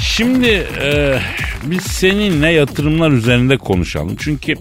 Şimdi e, biz seninle yatırımlar üzerinde konuşalım. Çünkü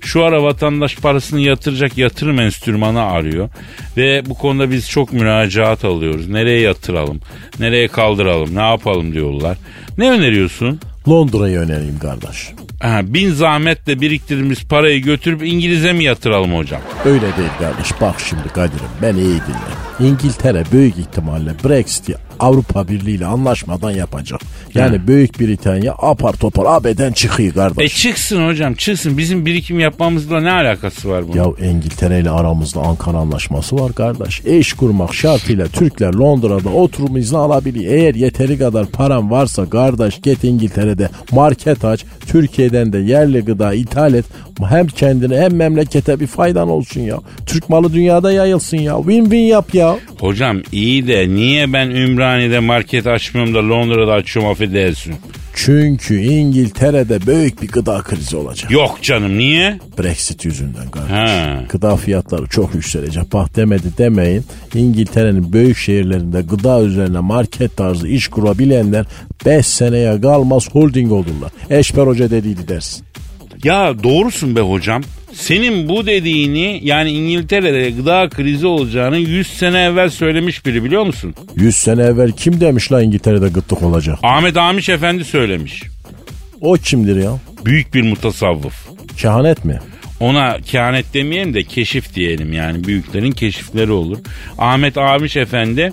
şu ara vatandaş parasını yatıracak yatırım enstrümanı arıyor. Ve bu konuda biz çok müracaat alıyoruz. Nereye yatıralım, nereye kaldıralım, ne yapalım diyorlar. Ne öneriyorsun? Londra'yı önereyim kardeş. Ha, bin zahmetle biriktirdiğimiz parayı götürüp İngiliz'e mi yatıralım hocam? Öyle değil kardeş. Bak şimdi Kadir'im ben iyi dinle. İngiltere büyük ihtimalle Brexit'i Avrupa Birliği ile anlaşmadan yapacak. Yani Ha. Büyük Britanya apar topar AB'den çıkıyor E kardeş. çıksın hocam çıksın. Bizim birikim yapmamızla ne alakası var bunun? Ya İngiltere ile aramızda Ankara anlaşması var kardeş. Eş kurmak şartıyla Türkler Londra'da oturum izni alabiliyor. Eğer yeteri kadar param varsa kardeş git İngiltere'de market aç. Türkiye'den de yerli gıda ithal et. Hem kendine hem memlekete bir faydan olsun ya. Türk malı dünyada yayılsın ya. Win win yap ya. Hocam iyi de niye ben Ümraniye'de market açmıyorum da Londra'da açıyorum affedersin? Çünkü İngiltere'de büyük bir gıda krizi olacak. Yok canım niye? Brexit yüzünden kardeş. Ha. Gıda fiyatları çok yükselecek. Bak demedi demeyin. İngiltere'nin büyük şehirlerinde gıda üzerine market tarzı iş kurabilenler 5 seneye kalmaz holding olurlar. Eşber Hoca dediydi dersin. Ya doğrusun be hocam. Senin bu dediğini yani İngiltere'de gıda krizi olacağını 100 sene evvel söylemiş biri biliyor musun? 100 sene evvel kim demiş la İngiltere'de gıtlık olacak? Ahmet Amiş Efendi söylemiş. O kimdir ya? Büyük bir mutasavvıf. Kehanet mi? Ona kehanet demeyelim de keşif diyelim yani büyüklerin keşifleri olur. Ahmet Amiş Efendi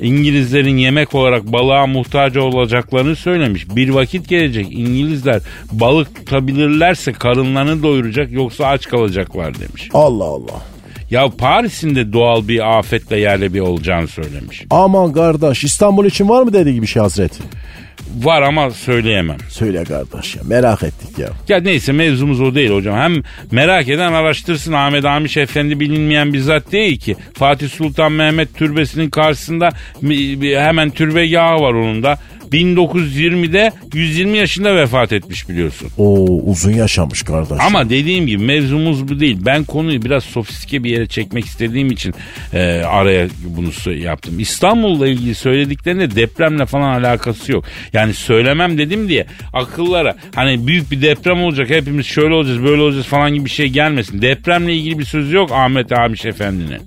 İngilizlerin yemek olarak balığa muhtaç olacaklarını söylemiş. Bir vakit gelecek İngilizler balık tutabilirlerse karınlarını doyuracak yoksa aç kalacaklar demiş. Allah Allah. Ya Paris'in de doğal bir afetle yerle bir olacağını söylemiş. Aman kardeş İstanbul için var mı dediği gibi şey Hazreti? Var ama söyleyemem. Söyle kardeş ya merak ettik ya. Ya neyse mevzumuz o değil hocam. Hem merak eden araştırsın Ahmet Amiş Efendi bilinmeyen bir zat değil ki. Fatih Sultan Mehmet türbesinin karşısında hemen türbegahı var onun da. 1920'de 120 yaşında vefat etmiş biliyorsun. Oo uzun yaşamış kardeş. Ama dediğim gibi mevzumuz bu değil. Ben konuyu biraz sofistike bir yere çekmek istediğim için e, araya bunu yaptım. İstanbul'la ilgili söylediklerinde depremle falan alakası yok. Yani söylemem dedim diye akıllara hani büyük bir deprem olacak hepimiz şöyle olacağız böyle olacağız falan gibi bir şey gelmesin. Depremle ilgili bir sözü yok Ahmet Amiş Efendi'nin.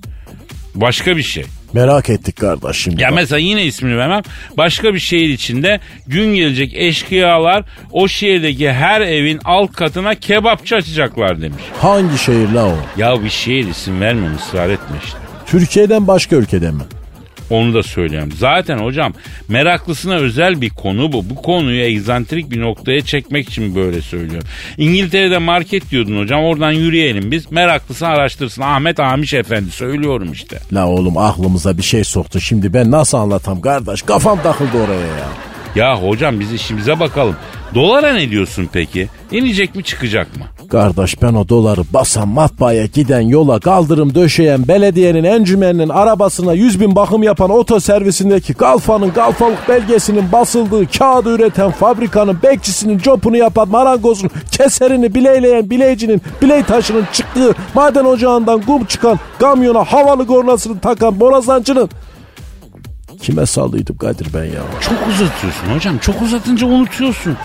Başka bir şey. Merak ettik kardeş şimdi. Ya bak. mesela yine ismini vermem. Başka bir şehir içinde gün gelecek eşkıyalar o şehirdeki her evin alt katına kebapçı açacaklar demiş. Hangi şehir la o? Ya bir şehir isim vermem ısrar etme işte. Türkiye'den başka ülkeden mi? Onu da söyleyeyim. Zaten hocam meraklısına özel bir konu bu. Bu konuyu egzantrik bir noktaya çekmek için böyle söylüyorum. İngiltere'de market diyordun hocam. Oradan yürüyelim biz. Meraklısı araştırsın. Ahmet Amiş Efendi söylüyorum işte. La oğlum aklımıza bir şey soktu. Şimdi ben nasıl anlatam kardeş? Kafam takıldı oraya ya. Ya hocam biz işimize bakalım. Dolara ne diyorsun peki? İnecek mi çıkacak mı? Kardeş ben o doları basan matbaaya giden yola kaldırım döşeyen belediyenin encümeninin arabasına 100 bin bakım yapan oto servisindeki kalfanın kalfalık belgesinin basıldığı kağıdı üreten fabrikanın bekçisinin copunu yapan marangozun keserini bileyleyen bileycinin biley taşının çıktığı maden ocağından kum çıkan kamyona havalı kornasını takan borazancının Kime sallıydım Kadir ben ya? Çok uzatıyorsun hocam. Çok uzatınca unutuyorsun.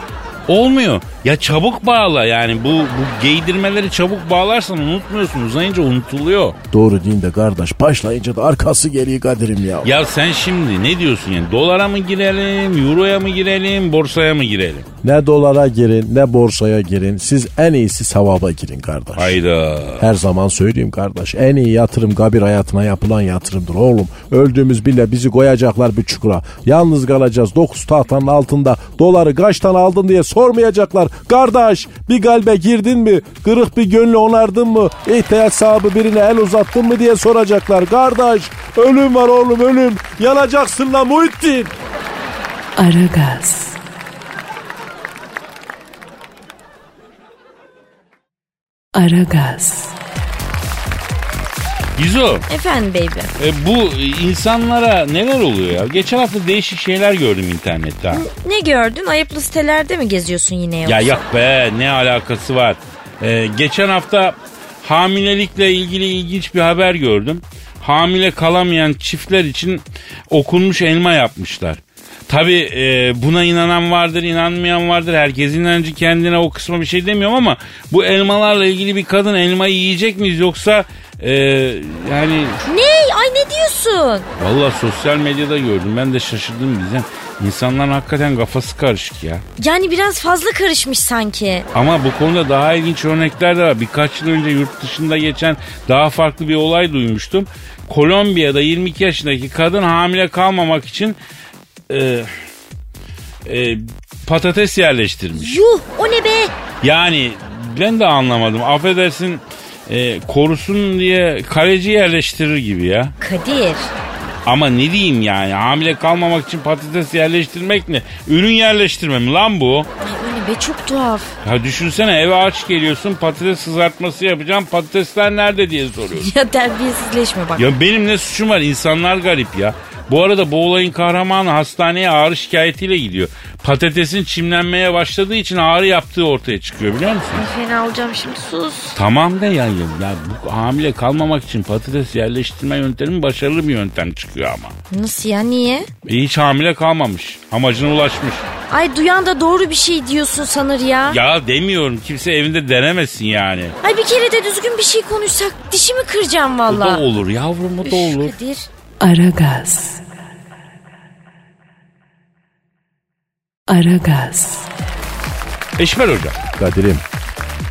Olmuyor. Ya çabuk bağla yani bu bu giydirmeleri çabuk bağlarsan unutmuyorsun. Uzayınca unutuluyor. Doğru değil de kardeş başlayınca da arkası geriye Kadir'im ya. Ya sen şimdi ne diyorsun yani? Dolara mı girelim, euroya mı girelim, borsaya mı girelim? Ne dolara girin ne borsaya girin siz en iyisi sevaba girin kardeş. Hayda. Her zaman söyleyeyim kardeş en iyi yatırım kabir hayatına yapılan yatırımdır oğlum. Öldüğümüz bile bizi koyacaklar bir çukura. Yalnız kalacağız dokuz tahtanın altında doları kaçtan aldın diye sormayacaklar. Kardeş bir galbe girdin mi kırık bir gönlü onardın mı ihtiyaç sahibi birine el uzattın mı diye soracaklar. Kardeş ölüm var oğlum ölüm yanacaksın la Muhittin. Aragaz, Aragaz, Gizo, Efendim baby. e, bu insanlara neler oluyor ya? Geçen hafta değişik şeyler gördüm internette. ha. Ne gördün? Ayıplı sitelerde mi geziyorsun yine yoksa? Ya yok be ne alakası var? E, geçen hafta hamilelikle ilgili ilginç bir haber gördüm. Hamile kalamayan çiftler için okunmuş elma yapmışlar. Tabi buna inanan vardır, inanmayan vardır. Herkesin inancı kendine o kısma bir şey demiyorum ama bu elmalarla ilgili bir kadın elmayı yiyecek miyiz yoksa e, yani Ne? Ay ne diyorsun? Valla sosyal medyada gördüm. Ben de şaşırdım bize. İnsanların hakikaten kafası karışık ya. Yani biraz fazla karışmış sanki. Ama bu konuda daha ilginç örnekler de var. Birkaç yıl önce yurt dışında geçen daha farklı bir olay duymuştum. Kolombiya'da 22 yaşındaki kadın hamile kalmamak için e, e, patates yerleştirmiş. Yuh o ne be? Yani ben de anlamadım. Affedersin e, korusun diye kaleci yerleştirir gibi ya. Kadir. Ama ne diyeyim yani hamile kalmamak için patates yerleştirmek ne? Ürün yerleştirme mi lan bu? Ay ne be çok tuhaf. Ya düşünsene eve aç geliyorsun patates kızartması yapacağım patatesler nerede diye soruyorsun. Ya terbiyesizleşme bak. ya benim ne suçum var insanlar garip ya. Bu arada bu olayın kahramanı hastaneye ağrı şikayetiyle gidiyor. Patatesin çimlenmeye başladığı için ağrı yaptığı ortaya çıkıyor biliyor musun? Ay, fena olacağım şimdi sus. Tamam da ya, ya bu hamile kalmamak için patates yerleştirme yöntemi başarılı bir yöntem çıkıyor ama. Nasıl ya niye? E, hiç hamile kalmamış. Amacına ulaşmış. Ay duyan da doğru bir şey diyorsun sanır ya. Ya demiyorum kimse evinde denemesin yani. Ay bir kere de düzgün bir şey konuşsak dişimi kıracağım O da valla. olur yavrum o da Üf, olur. Kadir. Aragaz. Aragaz, Eşmer hocam Kadir'im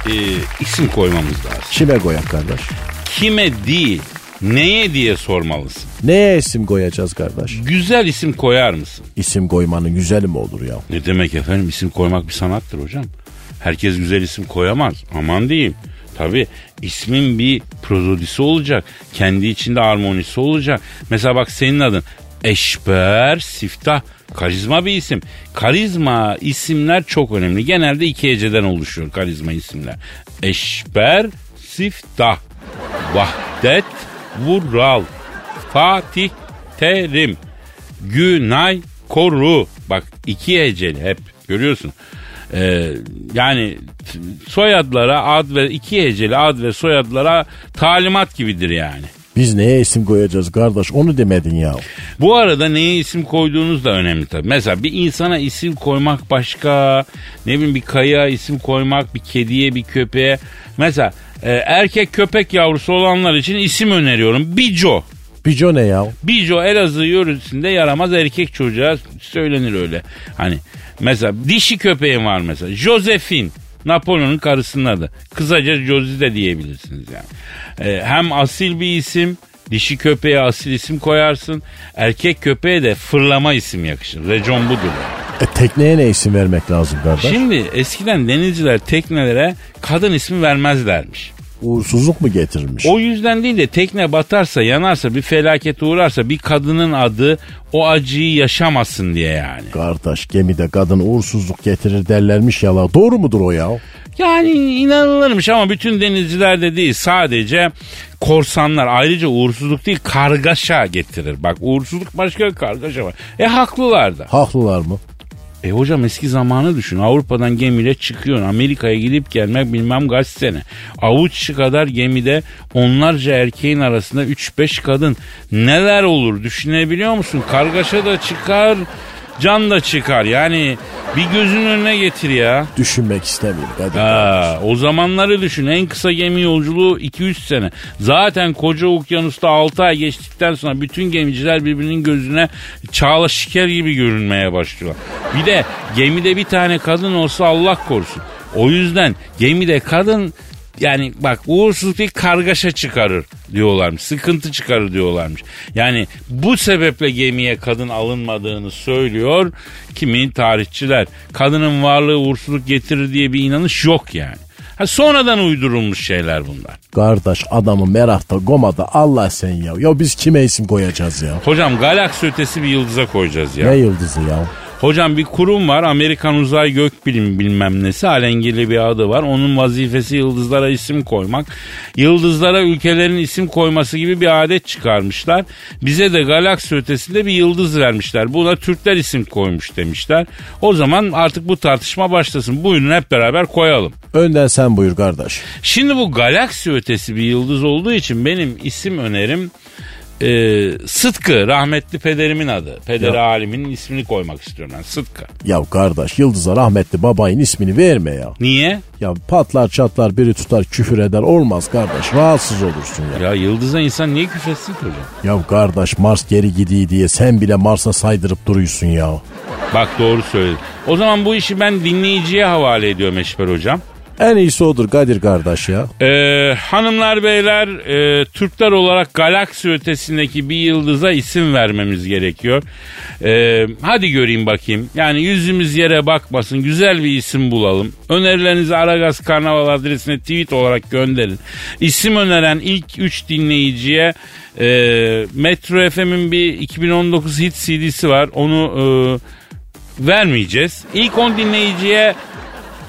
e, isim koymamız lazım. kime koyak kardeş? Kime değil neye diye sormalısın. Neye isim koyacağız kardeş? Güzel isim koyar mısın? İsim koymanın güzeli mi olur ya? Ne demek efendim isim koymak bir sanattır hocam. Herkes güzel isim koyamaz. Aman diyeyim. Tabi ismin bir prozodisi olacak. Kendi içinde armonisi olacak. Mesela bak senin adın Eşber Siftah. Karizma bir isim. Karizma isimler çok önemli. Genelde iki heceden oluşuyor karizma isimler. Eşber Siftah. Vahdet Vural. Fatih Terim. Günay Koru. Bak iki heceli hep görüyorsun. Ee, yani soyadlara ad ve iki heceli ad ve soyadlara talimat gibidir yani. Biz neye isim koyacağız kardeş onu demedin ya. Bu arada neye isim koyduğunuz da önemli tabii. Mesela bir insana isim koymak başka, ne bileyim bir kayaya isim koymak, bir kediye, bir köpeğe. Mesela e, erkek köpek yavrusu olanlar için isim öneriyorum. Bico. Bico ne ya? Bico Elazığ yöresinde yaramaz erkek çocuğa söylenir öyle. Hani mesela dişi köpeğin var mesela. Josephine. Napolyon'un karısının adı. Kısaca Josie de diyebilirsiniz yani. Ee, hem asil bir isim, dişi köpeğe asil isim koyarsın. Erkek köpeğe de fırlama isim yakışır. Recon budur. E, tekneye ne isim vermek lazım kardeş? Şimdi eskiden denizciler teknelere kadın ismi vermezlermiş. Uğursuzluk mu getirilmiş? O yüzden değil de tekne batarsa, yanarsa, bir felaket uğrarsa bir kadının adı o acıyı yaşamasın diye yani. Kardeş gemide kadın uğursuzluk getirir derlermiş yala. Doğru mudur o ya? Yani inanılırmış ama bütün denizcilerde değil sadece korsanlar ayrıca uğursuzluk değil kargaşa getirir. Bak uğursuzluk başka kargaşa var. E haklılar da. Haklılar mı? E hocam eski zamanı düşün. Avrupa'dan gemiyle çıkıyorsun. Amerika'ya gidip gelmek bilmem kaç sene. Avuç içi kadar gemide onlarca erkeğin arasında 3-5 kadın. Neler olur düşünebiliyor musun? Kargaşa da çıkar. can da çıkar. Yani bir gözün önüne getir ya. Düşünmek istemiyorum Kadir. Ha, o zamanları düşün. En kısa gemi yolculuğu 2-3 sene. Zaten koca okyanusta 6 ay geçtikten sonra bütün gemiciler birbirinin gözüne çağla şeker gibi görünmeye başlıyorlar. Bir de gemide bir tane kadın olsa Allah korusun. O yüzden gemide kadın yani bak uğursuz bir kargaşa çıkarır diyorlarmış. Sıkıntı çıkarır diyorlarmış. Yani bu sebeple gemiye kadın alınmadığını söylüyor kimi tarihçiler. Kadının varlığı uğursuzluk getirir diye bir inanış yok yani. Ha sonradan uydurulmuş şeyler bunlar. Kardeş adamı merakta gomada Allah sen ya. Ya biz kime isim koyacağız ya? Hocam galaksi ötesi bir yıldıza koyacağız ya. Ne yıldızı ya? Hocam bir kurum var Amerikan Uzay Gökbilim bilmem nesi alengirli bir adı var. Onun vazifesi yıldızlara isim koymak. Yıldızlara ülkelerin isim koyması gibi bir adet çıkarmışlar. Bize de galaksi ötesinde bir yıldız vermişler. Buna Türkler isim koymuş demişler. O zaman artık bu tartışma başlasın. Buyurun hep beraber koyalım. Önden sen buyur kardeş. Şimdi bu galaksi ötesi bir yıldız olduğu için benim isim önerim e, Sıtkı rahmetli pederimin adı. Peder Ya. alimin ismini koymak istiyorum ben Sıtkı. Ya kardeş Yıldız'a rahmetli babayın ismini verme ya. Niye? Ya patlar çatlar biri tutar küfür eder olmaz kardeş. Rahatsız olursun ya. Ya yıldıza insan niye küfretsin ki hocam? Ya kardeş Mars geri gidiyor diye sen bile Mars'a saydırıp duruyorsun ya. Bak doğru söyledin. O zaman bu işi ben dinleyiciye havale ediyorum Eşber hocam. En iyisi odur Kadir kardeş ya. Ee, hanımlar beyler e, Türkler olarak galaksi ötesindeki bir yıldıza isim vermemiz gerekiyor. Ee, hadi göreyim bakayım. Yani yüzümüz yere bakmasın güzel bir isim bulalım. Önerilerinizi Aragaz Karnaval adresine tweet olarak gönderin. İsim öneren ilk 3 dinleyiciye e, Metro FM'in bir 2019 hit CD'si var. Onu e, vermeyeceğiz. İlk 10 dinleyiciye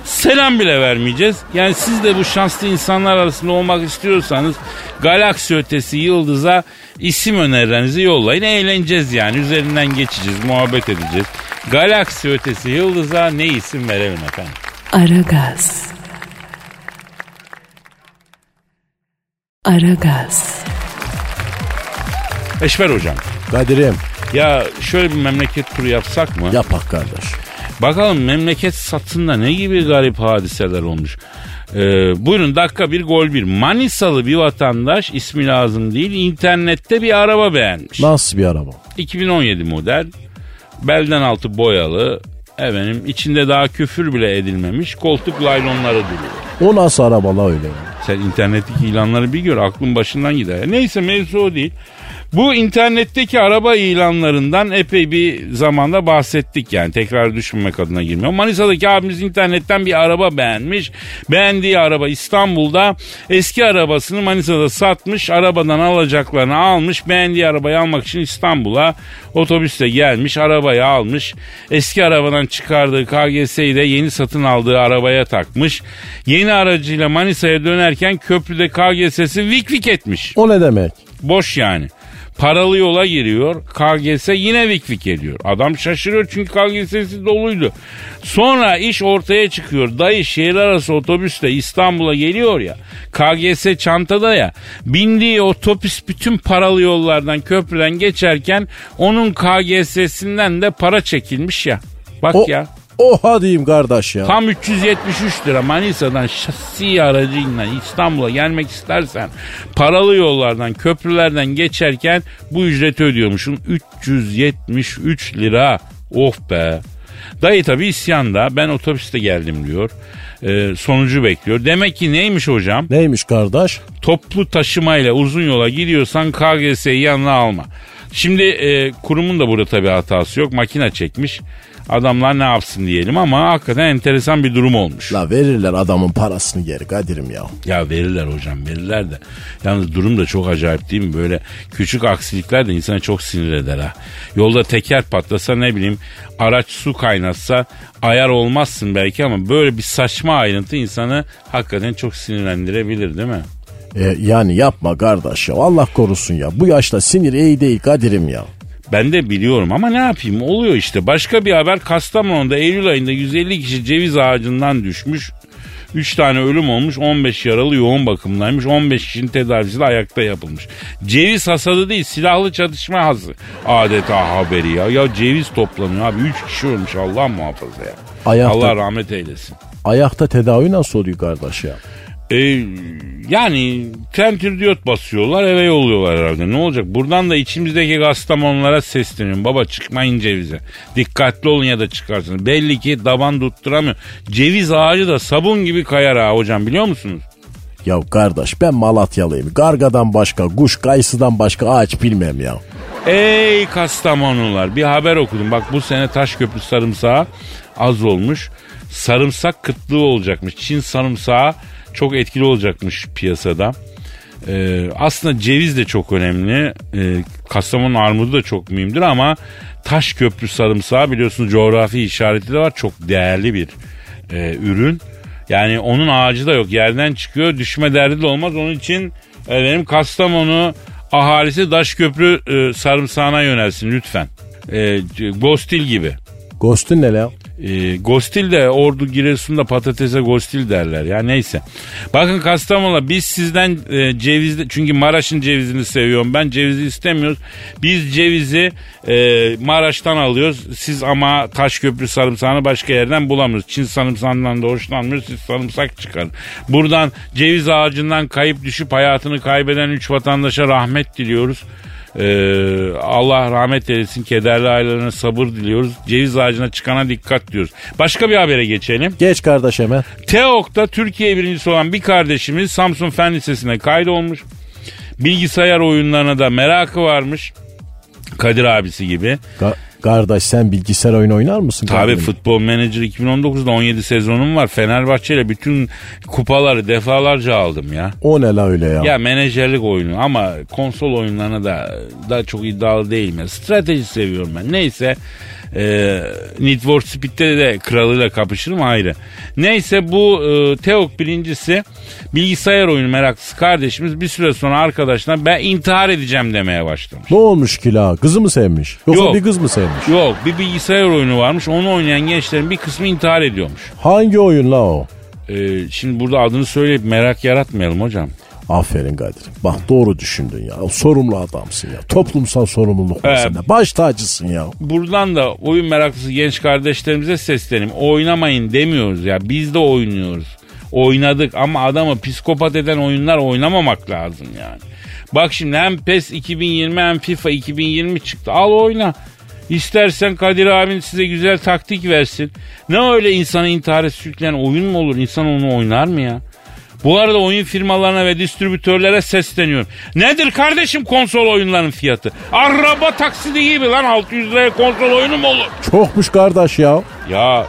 selam bile vermeyeceğiz. Yani siz de bu şanslı insanlar arasında olmak istiyorsanız galaksi ötesi yıldıza isim önerilerinizi yollayın. Eğleneceğiz yani. Üzerinden geçeceğiz, muhabbet edeceğiz. Galaksi ötesi yıldıza ne isim verelim efendim? Aragaz. Aragaz. Eşver hocam. Kadir'im Ya şöyle bir memleket turu yapsak mı? yapak kardeş. Bakalım memleket satında ne gibi garip hadiseler olmuş. Ee, buyurun dakika bir gol bir. Manisalı bir vatandaş ismi lazım değil internette bir araba beğenmiş. Nasıl bir araba? 2017 model. Belden altı boyalı. Efendim içinde daha küfür bile edilmemiş. Koltuk laylonları duruyor. O nasıl araba la öyle ya? Sen internetteki ilanları bir gör aklın başından gider. Neyse mevzu o değil. Bu internetteki araba ilanlarından epey bir zamanda bahsettik yani tekrar düşmemek adına girmiyor. Manisa'daki abimiz internetten bir araba beğenmiş. Beğendiği araba İstanbul'da eski arabasını Manisa'da satmış. Arabadan alacaklarını almış. Beğendiği arabayı almak için İstanbul'a otobüste gelmiş. Arabayı almış. Eski arabadan çıkardığı KGS'yi de yeni satın aldığı arabaya takmış. Yeni aracıyla Manisa'ya dönerken köprüde KGS'si vik vik etmiş. O ne demek? Boş yani. Paralı yola giriyor. KGS yine vik vik ediyor. Adam şaşırıyor çünkü KGS'si doluydu. Sonra iş ortaya çıkıyor. Dayı şehir arası otobüsle İstanbul'a geliyor ya. KGS çantada ya. Bindiği otobüs bütün paralı yollardan köprüden geçerken onun KGS'sinden de para çekilmiş ya. Bak O, ya. Oha diyeyim kardeş ya. Tam 373 lira Manisa'dan şasi aracıyla İstanbul'a gelmek istersen paralı yollardan köprülerden geçerken bu ücreti ödüyormuşsun 373 lira. Of be. Dayı tabi isyanda ben otobüste geldim diyor. Ee, sonucu bekliyor. Demek ki neymiş hocam? Neymiş kardeş? Toplu taşımayla uzun yola gidiyorsan KGS'yi yanına alma. Şimdi e, kurumun da burada tabii hatası yok. Makine çekmiş. Adamlar ne yapsın diyelim ama hakikaten enteresan bir durum olmuş. La verirler adamın parasını geri Kadir'im ya. Ya verirler hocam verirler de. Yalnız durum da çok acayip değil mi? Böyle küçük aksilikler de insanı çok sinir eder ha. Yolda teker patlasa ne bileyim araç su kaynatsa ayar olmazsın belki ama böyle bir saçma ayrıntı insanı hakikaten çok sinirlendirebilir değil mi? E, yani yapma kardeş ya. Allah korusun ya. Bu yaşta sinir iyi değil Kadir'im ya. Ben de biliyorum ama ne yapayım oluyor işte. Başka bir haber Kastamonu'da Eylül ayında 150 kişi ceviz ağacından düşmüş. 3 tane ölüm olmuş 15 yaralı yoğun bakımdaymış. 15 kişinin tedavisi de ayakta yapılmış. Ceviz hasadı değil silahlı çatışma hası. Adeta haberi ya. Ya ceviz toplanıyor abi 3 kişi ölmüş Allah muhafaza ya. Ayakta- Allah rahmet eylesin. Ayakta tedavi nasıl oluyor kardeş ya? Ee, yani tentürdiyot basıyorlar eve yolluyorlar herhalde. Ne olacak? Buradan da içimizdeki gastamonlara sesleniyorum. Baba çıkmayın cevize. Dikkatli olun ya da çıkarsınız. Belli ki daban tutturamıyor. Ceviz ağacı da sabun gibi kayar ha hocam biliyor musunuz? Ya kardeş ben Malatyalıyım. Gargadan başka, kuş kayısıdan başka ağaç bilmem ya. Ey Kastamonular bir haber okudum. Bak bu sene Taşköprü sarımsağı az olmuş. Sarımsak kıtlığı olacakmış. Çin sarımsağı çok etkili olacakmış piyasada. Ee, aslında ceviz de çok önemli. Ee, Kastamonu armudu da çok mühimdir ama Taşköprü sarımsağı biliyorsunuz coğrafi işareti de var. Çok değerli bir e, ürün. Yani onun ağacı da yok. Yerden çıkıyor. Düşme derdi de olmaz. Onun için benim Kastamonu ahalisi Taşköprü e, sarımsağına yönelsin lütfen. E, Gostil gibi. Ghost'un ne la? E, Gostil de Ordu Giresun'da patatese Gostil derler ya neyse. Bakın Kastamonu'la biz sizden e, cevizli çünkü Maraş'ın cevizini seviyorum ben cevizi istemiyoruz. Biz cevizi e, Maraş'tan alıyoruz. Siz ama Taşköprü sarımsağını başka yerden bulamıyoruz. Çin sarımsağından da hoşlanmıyoruz. Siz sarımsak çıkarın. Buradan ceviz ağacından kayıp düşüp hayatını kaybeden 3 vatandaşa rahmet diliyoruz. Ee, Allah rahmet eylesin kederli ailelerine sabır diliyoruz. Ceviz ağacına çıkana dikkat diyoruz. Başka bir habere geçelim. Geç kardeş hemen. TEOK'ta Türkiye birincisi olan bir kardeşimiz Samsun Fen Lisesi'ne kaydolmuş. Bilgisayar oyunlarına da merakı varmış. Kadir abisi gibi. Ka- kardeş sen bilgisayar oyunu oynar mısın? Tabii kardeşim? Futbol Manager 2019'da 17 sezonum var. Fenerbahçe ile bütün kupaları defalarca aldım ya. O ne la öyle ya? Ya menajerlik oyunu ama konsol oyunlarına da da çok iddialı değilim. ya. Strateji seviyorum ben. Neyse e, Need for Speed'de de kralıyla kapışırım ayrı. Neyse bu e, Teok birincisi bilgisayar oyunu meraklısı kardeşimiz bir süre sonra arkadaşlar ben intihar edeceğim demeye başlamış. Ne olmuş ki la? Kızı mı sevmiş? Yoksa Yok. bir kız mı sevmiş? Yok bir bilgisayar oyunu varmış onu oynayan gençlerin bir kısmı intihar ediyormuş. Hangi oyun la o? E, şimdi burada adını söyleyip merak yaratmayalım hocam. Aferin Kadir. Bak doğru düşündün ya. Sorumlu adamsın ya. Toplumsal sorumluluk var Evet. sende. Baş tacısın ya. buradan da oyun meraklısı genç kardeşlerimize seslenim. Oynamayın demiyoruz ya. Biz de oynuyoruz. Oynadık ama adamı psikopat eden oyunlar oynamamak lazım yani. Bak şimdi hem PES 2020 hem FIFA 2020 çıktı. Al oyna. İstersen Kadir abin size güzel taktik versin. Ne öyle insanı intihara sürükleyen oyun mu olur? İnsan onu oynar mı ya? Bu arada oyun firmalarına ve distribütörlere sesleniyorum. Nedir kardeşim konsol oyunların fiyatı? Araba taksidi gibi lan 600 liraya konsol oyunu mu olur? Çokmuş kardeş ya. Ya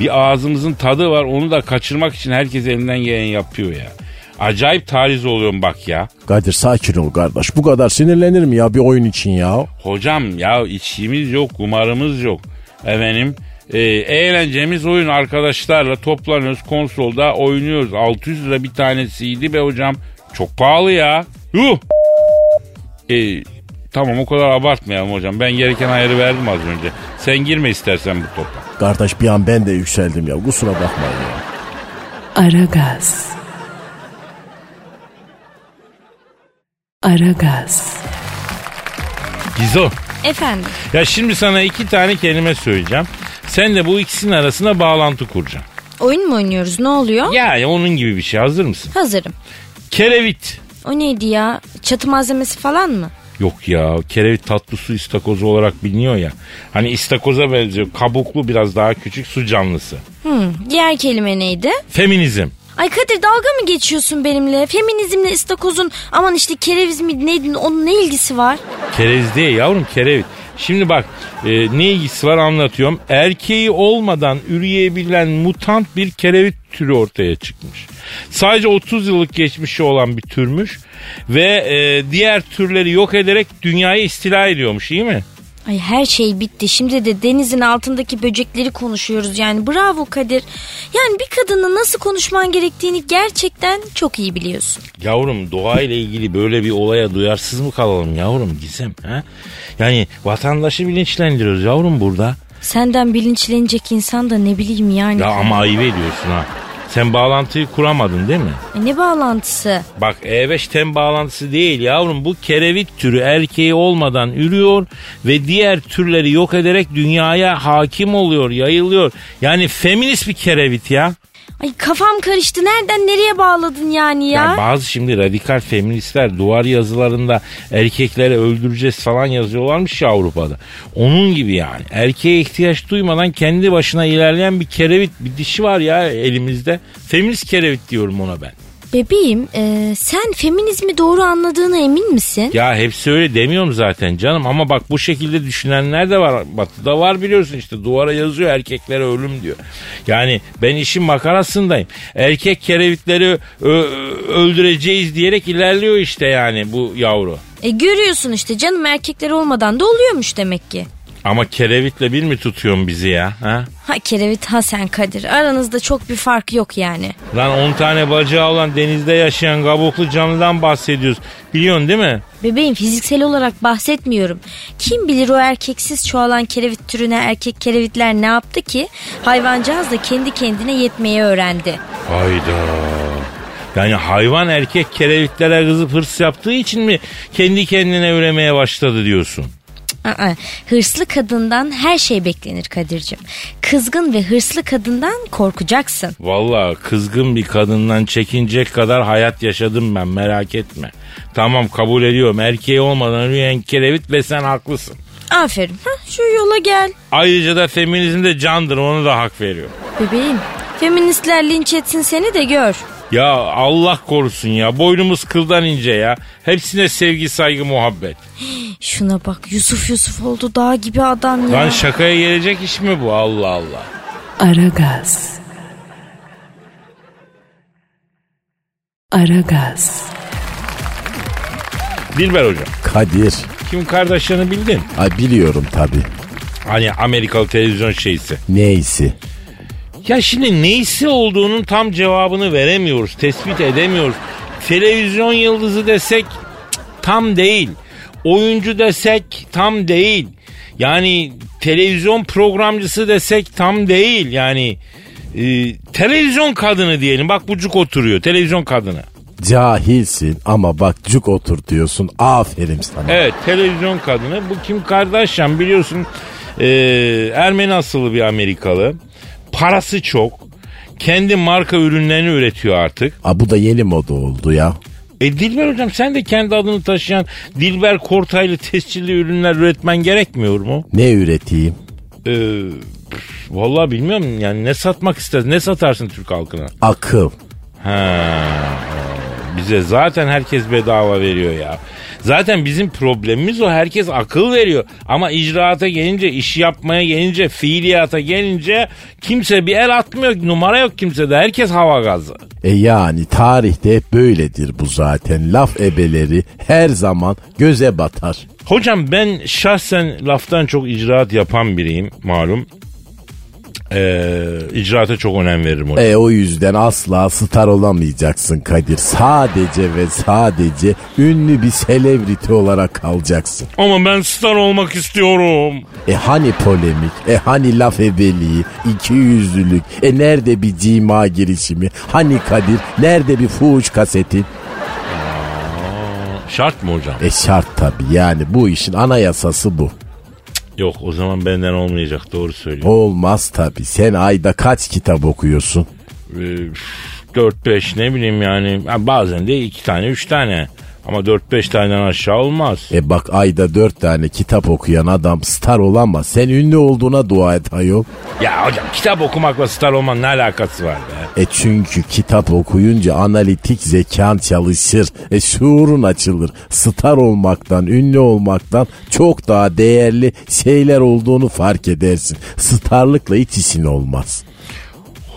bir ağzımızın tadı var onu da kaçırmak için herkes elinden gelen yapıyor ya. Acayip tariz oluyorum bak ya. Kadir sakin ol kardeş. Bu kadar sinirlenir mi ya bir oyun için ya? Hocam ya içimiz yok, kumarımız yok. Efendim e, eğlencemiz oyun arkadaşlarla toplanıyoruz konsolda oynuyoruz. 600 lira bir tanesiydi be hocam. Çok pahalı ya. Yuh. E, tamam o kadar abartmayalım hocam. Ben gereken ayarı verdim az önce. Sen girme istersen bu topa. Kardeş bir an ben de yükseldim ya. Kusura bakmayın ya. Aragaz. Aragaz. Gizo. Efendim Ya şimdi sana iki tane kelime söyleyeceğim. Sen de bu ikisinin arasında bağlantı kuracaksın. oyun mu oynuyoruz ne oluyor? Ya onun gibi bir şey hazır mısın? Hazırım. Kerevit. O neydi ya? Çatı malzemesi falan mı? Yok ya kerevit tatlı su istakozu olarak biliniyor ya. Hani istakoza benziyor kabuklu biraz daha küçük su canlısı. Hmm, diğer kelime neydi? Feminizm. Ay Kadir dalga mı geçiyorsun benimle? Feminizmle istakozun aman işte kereviz mi neydi onun ne ilgisi var? Kereviz değil yavrum kerevit. Şimdi bak e, ne ilgisi var anlatıyorum. Erkeği olmadan üreyebilen mutant bir kerevit türü ortaya çıkmış. Sadece 30 yıllık geçmişi olan bir türmüş ve e, diğer türleri yok ederek dünyayı istila ediyormuş iyi mi? Ay her şey bitti. Şimdi de denizin altındaki böcekleri konuşuyoruz yani. Bravo Kadir. Yani bir kadınla nasıl konuşman gerektiğini gerçekten çok iyi biliyorsun. Yavrum doğayla ilgili böyle bir olaya duyarsız mı kalalım yavrum Gizem? Ha? Yani vatandaşı bilinçlendiriyoruz yavrum burada. Senden bilinçlenecek insan da ne bileyim yani. Ya ama ayıp ediyorsun ha. Sen bağlantıyı kuramadın değil mi? E ne bağlantısı? Bak E5 ten bağlantısı değil yavrum. Bu kerevit türü erkeği olmadan ürüyor ve diğer türleri yok ederek dünyaya hakim oluyor, yayılıyor. Yani feminist bir kerevit ya. Ay kafam karıştı. Nereden nereye bağladın yani ya? Ya bazı şimdi radikal feministler duvar yazılarında erkekleri öldüreceğiz falan yazıyorlarmış ya Avrupa'da. Onun gibi yani. Erkeğe ihtiyaç duymadan kendi başına ilerleyen bir kerevit bir dişi var ya elimizde. Feminist kerevit diyorum ona ben. Bebeğim e, sen feminizmi doğru anladığına emin misin? Ya hepsi öyle demiyorum zaten canım ama bak bu şekilde düşünenler de var. Batı'da var biliyorsun işte duvara yazıyor erkeklere ölüm diyor. Yani ben işin makarasındayım. Erkek kerevitleri öldüreceğiz diyerek ilerliyor işte yani bu yavru. E görüyorsun işte canım erkekler olmadan da oluyormuş demek ki. Ama kerevitle bir mi tutuyorsun bizi ya? Ha? Ha Kerevit ha sen Kadir. Aranızda çok bir fark yok yani. Lan 10 tane bacağı olan denizde yaşayan kabuklu canlıdan bahsediyoruz. Biliyorsun değil mi? Bebeğim fiziksel olarak bahsetmiyorum. Kim bilir o erkeksiz çoğalan kerevit türüne erkek kerevitler ne yaptı ki? Hayvancağız da kendi kendine yetmeyi öğrendi. Hayda. Yani hayvan erkek kerevitlere kızıp hırs yaptığı için mi kendi kendine üremeye başladı diyorsun? Aa, hırslı kadından her şey beklenir Kadir'cim. Kızgın ve hırslı kadından korkacaksın. Valla kızgın bir kadından çekinecek kadar hayat yaşadım ben merak etme. Tamam kabul ediyorum erkeği olmadan üreyen kerevit ve sen haklısın. Aferin. Ha, şu yola gel. Ayrıca da feminizm de candır onu da hak veriyor. Bebeğim feministler linç etsin seni de gör. Ya Allah korusun ya boynumuz kıldan ince ya. Hepsine sevgi saygı muhabbet. Şuna bak Yusuf Yusuf oldu dağ gibi adam ya. Lan şakaya gelecek iş mi bu Allah Allah. Aragaz. Aragaz. Dilber hocam. Kadir. Kim Kardashian'ı bildin? Ay biliyorum tabi. Hani Amerikalı televizyon şeysi. Neyse. Ya şimdi neysi olduğunun tam cevabını veremiyoruz. Tespit edemiyoruz. Televizyon yıldızı desek tam değil. Oyuncu desek tam değil. Yani televizyon programcısı desek tam değil. Yani e, televizyon kadını diyelim. Bak bucuk oturuyor. Televizyon kadını. Cahilsin ama bak cuk otur diyorsun. Aferin sana. Evet televizyon kadını. Bu Kim Kardashian biliyorsun e, Ermeni asıllı bir Amerikalı. Parası çok. Kendi marka ürünlerini üretiyor artık. Aa, bu da yeni moda oldu ya. E Dilber hocam sen de kendi adını taşıyan Dilber Kortaylı tescilli ürünler üretmen gerekmiyor mu? Ne üreteyim? Ee, vallahi bilmiyorum yani ne satmak istersin ne satarsın Türk halkına? Akıl. Ha, bize zaten herkes bedava veriyor ya. Zaten bizim problemimiz o herkes akıl veriyor. Ama icraata gelince, iş yapmaya gelince, fiiliyata gelince kimse bir el atmıyor. Numara yok kimsede. Herkes hava gazı. E yani tarihte hep böyledir bu zaten. Laf ebeleri her zaman göze batar. Hocam ben şahsen laftan çok icraat yapan biriyim malum. Ee, icraata çok önem veririm hocam. E o yüzden asla star olamayacaksın Kadir. Sadece ve sadece ünlü bir selebriti olarak kalacaksın. Ama ben star olmak istiyorum. E hani polemik, e hani laf ebeliği, iki yüzlülük, e nerede bir cima girişimi, hani Kadir, nerede bir fuhuş kasetin? Şart mı hocam? E şart tabii yani bu işin anayasası bu. Yok o zaman benden olmayacak doğru söylüyorsun. Olmaz tabii. Sen ayda kaç kitap okuyorsun? Ee, 4-5 ne bileyim yani Ha, bazen de 2 tane 3 tane. Ama 4-5 taneden aşağı olmaz. E bak ayda dört tane kitap okuyan adam star olamaz. Sen ünlü olduğuna dua et ayol. Ya hocam kitap okumakla star olmanın ne alakası var be? E çünkü kitap okuyunca analitik zekan çalışır. E şuurun açılır. Star olmaktan, ünlü olmaktan çok daha değerli şeyler olduğunu fark edersin. Starlıkla hiç işin olmaz.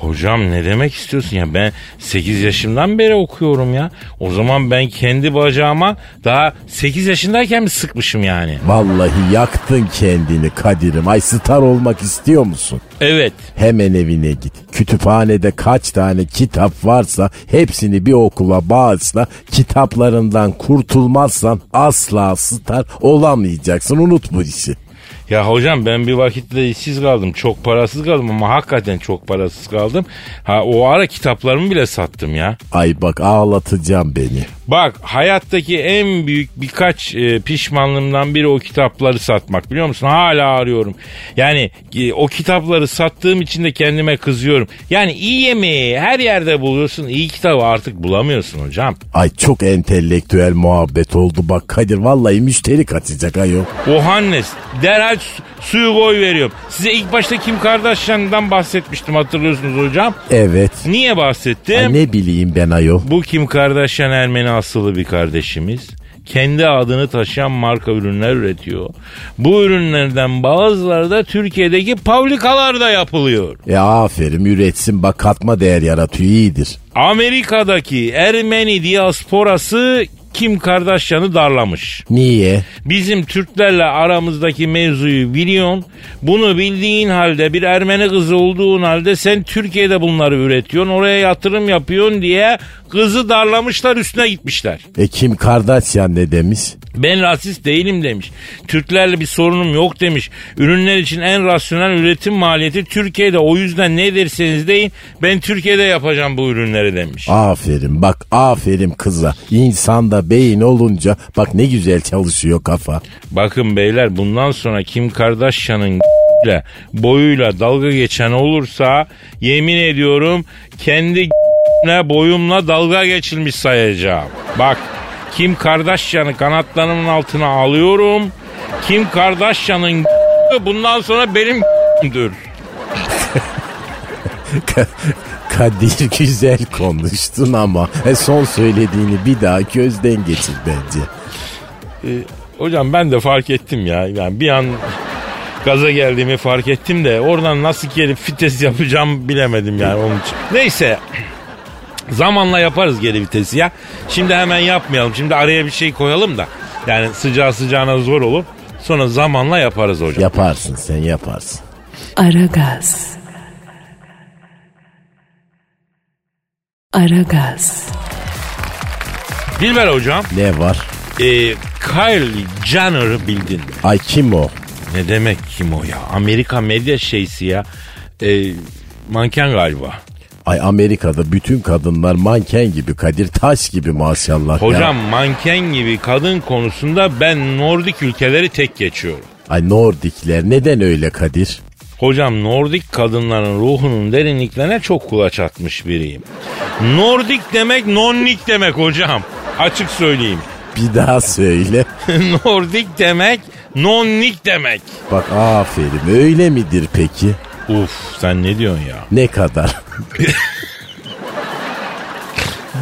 Hocam ne demek istiyorsun ya ben 8 yaşımdan beri okuyorum ya. O zaman ben kendi bacağıma daha 8 yaşındayken mi sıkmışım yani? Vallahi yaktın kendini Kadir'im. Ay star olmak istiyor musun? Evet. Hemen evine git. Kütüphanede kaç tane kitap varsa hepsini bir okula bağışla. Kitaplarından kurtulmazsan asla star olamayacaksın. Unut bu işi. Ya hocam ben bir vakitte işsiz kaldım. Çok parasız kaldım ama hakikaten çok parasız kaldım. Ha o ara kitaplarımı bile sattım ya. Ay bak ağlatacağım beni. Bak hayattaki en büyük birkaç e, pişmanlığımdan biri o kitapları satmak biliyor musun? Hala arıyorum. Yani e, o kitapları sattığım için de kendime kızıyorum. Yani iyi yemeği her yerde buluyorsun. iyi kitabı artık bulamıyorsun hocam. Ay çok entelektüel muhabbet oldu bak Kadir vallahi müşteri kaçacak ayol. O Hannes derhal su- suyu koy veriyorum. Size ilk başta Kim Kardashian'dan bahsetmiştim hatırlıyorsunuz hocam. Evet. Niye bahsettim? Ay ne bileyim ben ayol. Bu Kim Kardashian Ermeni asıllı bir kardeşimiz. Kendi adını taşıyan marka ürünler üretiyor. Bu ürünlerden bazıları da Türkiye'deki fabrikalarda yapılıyor. E aferin üretsin bak katma değer yaratıyor iyidir. Amerika'daki Ermeni diasporası Kim Kardashian'ı darlamış. Niye? Bizim Türklerle aramızdaki mevzuyu biliyorsun. Bunu bildiğin halde bir Ermeni kızı olduğun halde sen Türkiye'de bunları üretiyorsun. Oraya yatırım yapıyorsun diye kızı darlamışlar üstüne gitmişler. E Kim Kardashian ne demiş? Ben rasist değilim demiş. Türklerle bir sorunum yok demiş. Ürünler için en rasyonel üretim maliyeti Türkiye'de. O yüzden ne derseniz deyin ben Türkiye'de yapacağım bu ürünleri demiş. Aferin bak aferin kıza. İnsanda beyin olunca bak ne güzel çalışıyor kafa. Bakın beyler bundan sonra Kim Kardashian'ın boyuyla dalga geçen olursa yemin ediyorum kendi ne boyumla dalga geçilmiş sayacağım. Bak Kim Kardashian'ı kanatlarımın altına alıyorum. Kim Kardashian'ın bundan sonra benim dur. Kadir güzel konuştun ama e, son söylediğini bir daha gözden geçir bence. Hocam ben de fark ettim ya. Yani bir an gaza geldiğimi fark ettim de oradan nasıl gelip vites yapacağım bilemedim yani onun için. Neyse zamanla yaparız geri vitesi ya. Şimdi hemen yapmayalım. Şimdi araya bir şey koyalım da. Yani sıcağı sıcağına zor olur. Sonra zamanla yaparız hocam. Yaparsın sen yaparsın. Aragaz. Aragaz. Dilber hocam. Ne var? E, Kylie Jenner'ı bildin mi? Ay kim o? Ne demek kim o ya? Amerika medya şeysi ya. E, manken galiba. Ay Amerika'da bütün kadınlar manken gibi Kadir taş gibi maşallah ya. Hocam manken gibi kadın konusunda ben Nordik ülkeleri tek geçiyorum. Ay Nordikler neden öyle Kadir? Hocam Nordik kadınların ruhunun derinliklerine çok kulaç atmış biriyim. Nordik demek nonnik demek hocam. Açık söyleyeyim. Bir daha söyle. Nordik demek nonnik demek. Bak aferin öyle midir peki? Uf sen ne diyorsun ya? Ne kadar?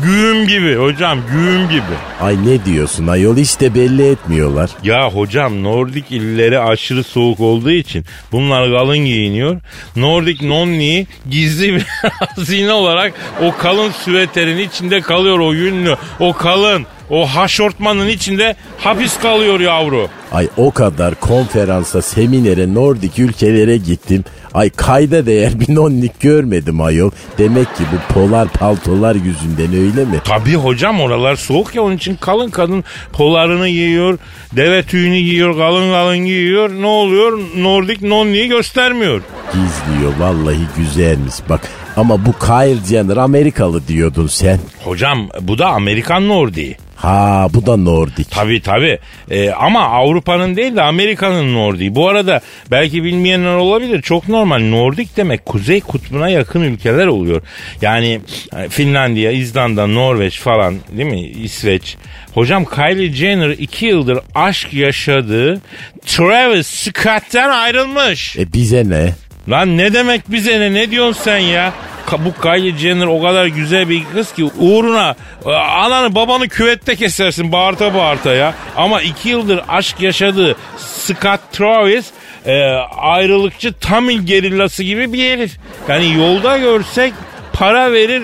Güğüm gibi hocam güğüm gibi. Ay ne diyorsun ayol işte belli etmiyorlar. Ya hocam Nordik illeri aşırı soğuk olduğu için bunlar kalın giyiniyor. Nordik nonni gizli bir hazine olarak o kalın süveterin içinde kalıyor o yünlü. O kalın o haşortmanın içinde hapis kalıyor yavru. Ay o kadar konferansa, seminere, Nordik ülkelere gittim. Ay kayda değer bir nonnik görmedim ayol. Demek ki bu polar paltolar yüzünden öyle mi? Tabii hocam oralar soğuk ya onun için kalın kadın polarını giyiyor. Deve tüyünü giyiyor kalın kalın giyiyor. Ne oluyor? Nordik nonniyi göstermiyor. Gizliyor vallahi güzelmiş bak. Ama bu Kylie Jenner Amerikalı diyordun sen. Hocam bu da Amerikan Nordiği. Ha bu da Nordik. Tabii tabii. Ee, ama Avrupa'nın değil de Amerika'nın Nordiği. Bu arada belki bilmeyenler olabilir. Çok normal. Nordik demek kuzey kutbuna yakın ülkeler oluyor. Yani e, Finlandiya, İzlanda, Norveç falan değil mi? İsveç. Hocam Kylie Jenner iki yıldır aşk yaşadığı Travis Scott'tan ayrılmış. E bize ne? Lan ne demek bize ne? Ne diyorsun sen ya? Bu Kylie Jenner o kadar güzel bir kız ki uğruna e, ananı babanı küvette kesersin bağırta bağırta ya. Ama iki yıldır aşk yaşadığı Scott Travis e, ayrılıkçı Tamil gerillası gibi bir herif. Yani yolda görsek para verir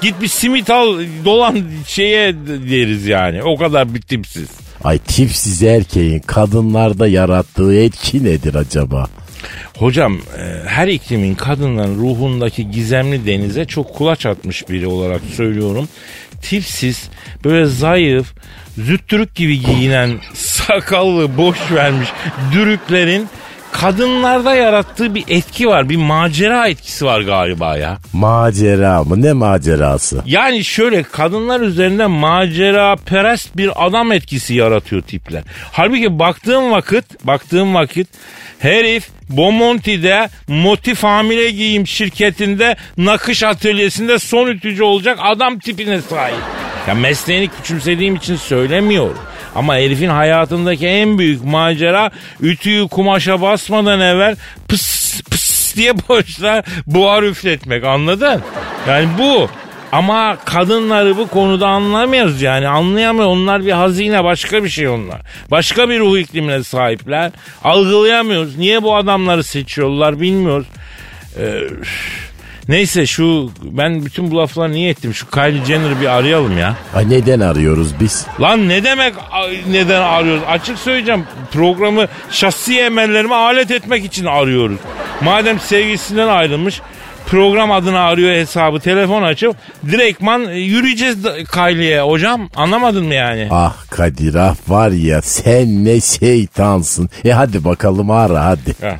git bir simit al dolan şeye deriz yani. O kadar bir tipsiz. Ay tipsiz erkeğin kadınlarda yarattığı etki nedir acaba? Hocam e, her iklimin kadınların ruhundaki gizemli denize çok kulaç atmış biri olarak söylüyorum. Tipsiz, böyle zayıf, züttürük gibi giyinen, sakallı, boş vermiş dürüklerin kadınlarda yarattığı bir etki var. Bir macera etkisi var galiba ya. Macera mı? Ne macerası? Yani şöyle kadınlar üzerinde macera perest bir adam etkisi yaratıyor tipler. Halbuki baktığım vakit, baktığım vakit herif Bomonti'de motif hamile giyim şirketinde nakış atölyesinde son ütücü olacak adam tipine sahip. Ya mesleğini küçümsediğim için söylemiyorum. Ama herifin hayatındaki en büyük macera ütüyü kumaşa basmadan evvel pıs pıs diye boşta buhar üfletmek anladın? Yani bu. Ama kadınları bu konuda anlamıyoruz yani anlayamıyor. Onlar bir hazine başka bir şey onlar. Başka bir ruh iklimine sahipler. Algılayamıyoruz. Niye bu adamları seçiyorlar bilmiyoruz. Ee, neyse şu ben bütün bu lafları niye ettim? Şu Kylie Jenner'ı bir arayalım ya. Ay neden arıyoruz biz? Lan ne demek neden arıyoruz? Açık söyleyeceğim programı şahsi emellerime alet etmek için arıyoruz. Madem sevgisinden ayrılmış program adını arıyor hesabı telefon açıp direktman e, yürüyeceğiz Kylie'ye hocam anlamadın mı yani? Ah Kadir ah var ya sen ne şeytansın. E hadi bakalım ara hadi. Ha.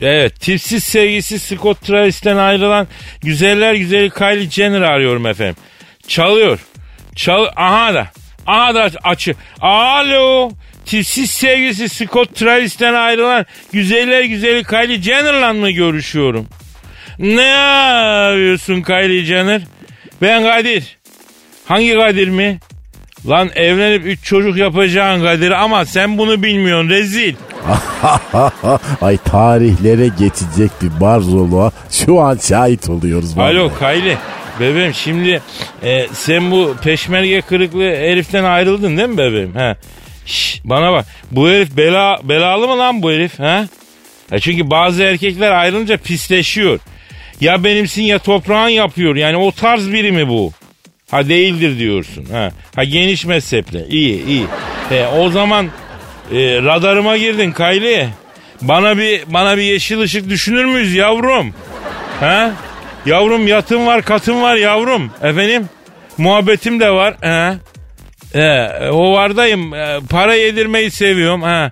Evet tipsiz sevgisi Scott Travis'ten ayrılan güzeller güzeli Kylie Jenner arıyorum efendim. Çalıyor. Çal aha da. Aha da açı. Alo. Tipsiz sevgisi Scott Travis'ten ayrılan güzeller güzeli Kylie Jenner'la mı görüşüyorum? Ne yapıyorsun Kylie Jenner? Ben Kadir. Hangi Kadir mi? Lan evlenip üç çocuk yapacağın Kadir ama sen bunu bilmiyorsun rezil. Ay tarihlere geçecek bir barzoluğa şu an şahit oluyoruz. Alo Kayli. Bebeğim şimdi e, sen bu peşmerge kırıklı heriften ayrıldın değil mi bebeğim? Ha. Şş, bana bak bu herif bela, belalı mı lan bu herif? Ha? Ya çünkü bazı erkekler ayrılınca pisleşiyor. Ya benimsin ya toprağın yapıyor. Yani o tarz biri mi bu? Ha değildir diyorsun. Ha, ha geniş mezheple. İyi iyi. E, o zaman e, radarıma girdin Kayli. Bana bir bana bir yeşil ışık düşünür müyüz yavrum? Ha? Yavrum yatım var katım var yavrum. Efendim? Muhabbetim de var. Ha? E, o vardayım. E, para yedirmeyi seviyorum. Ha?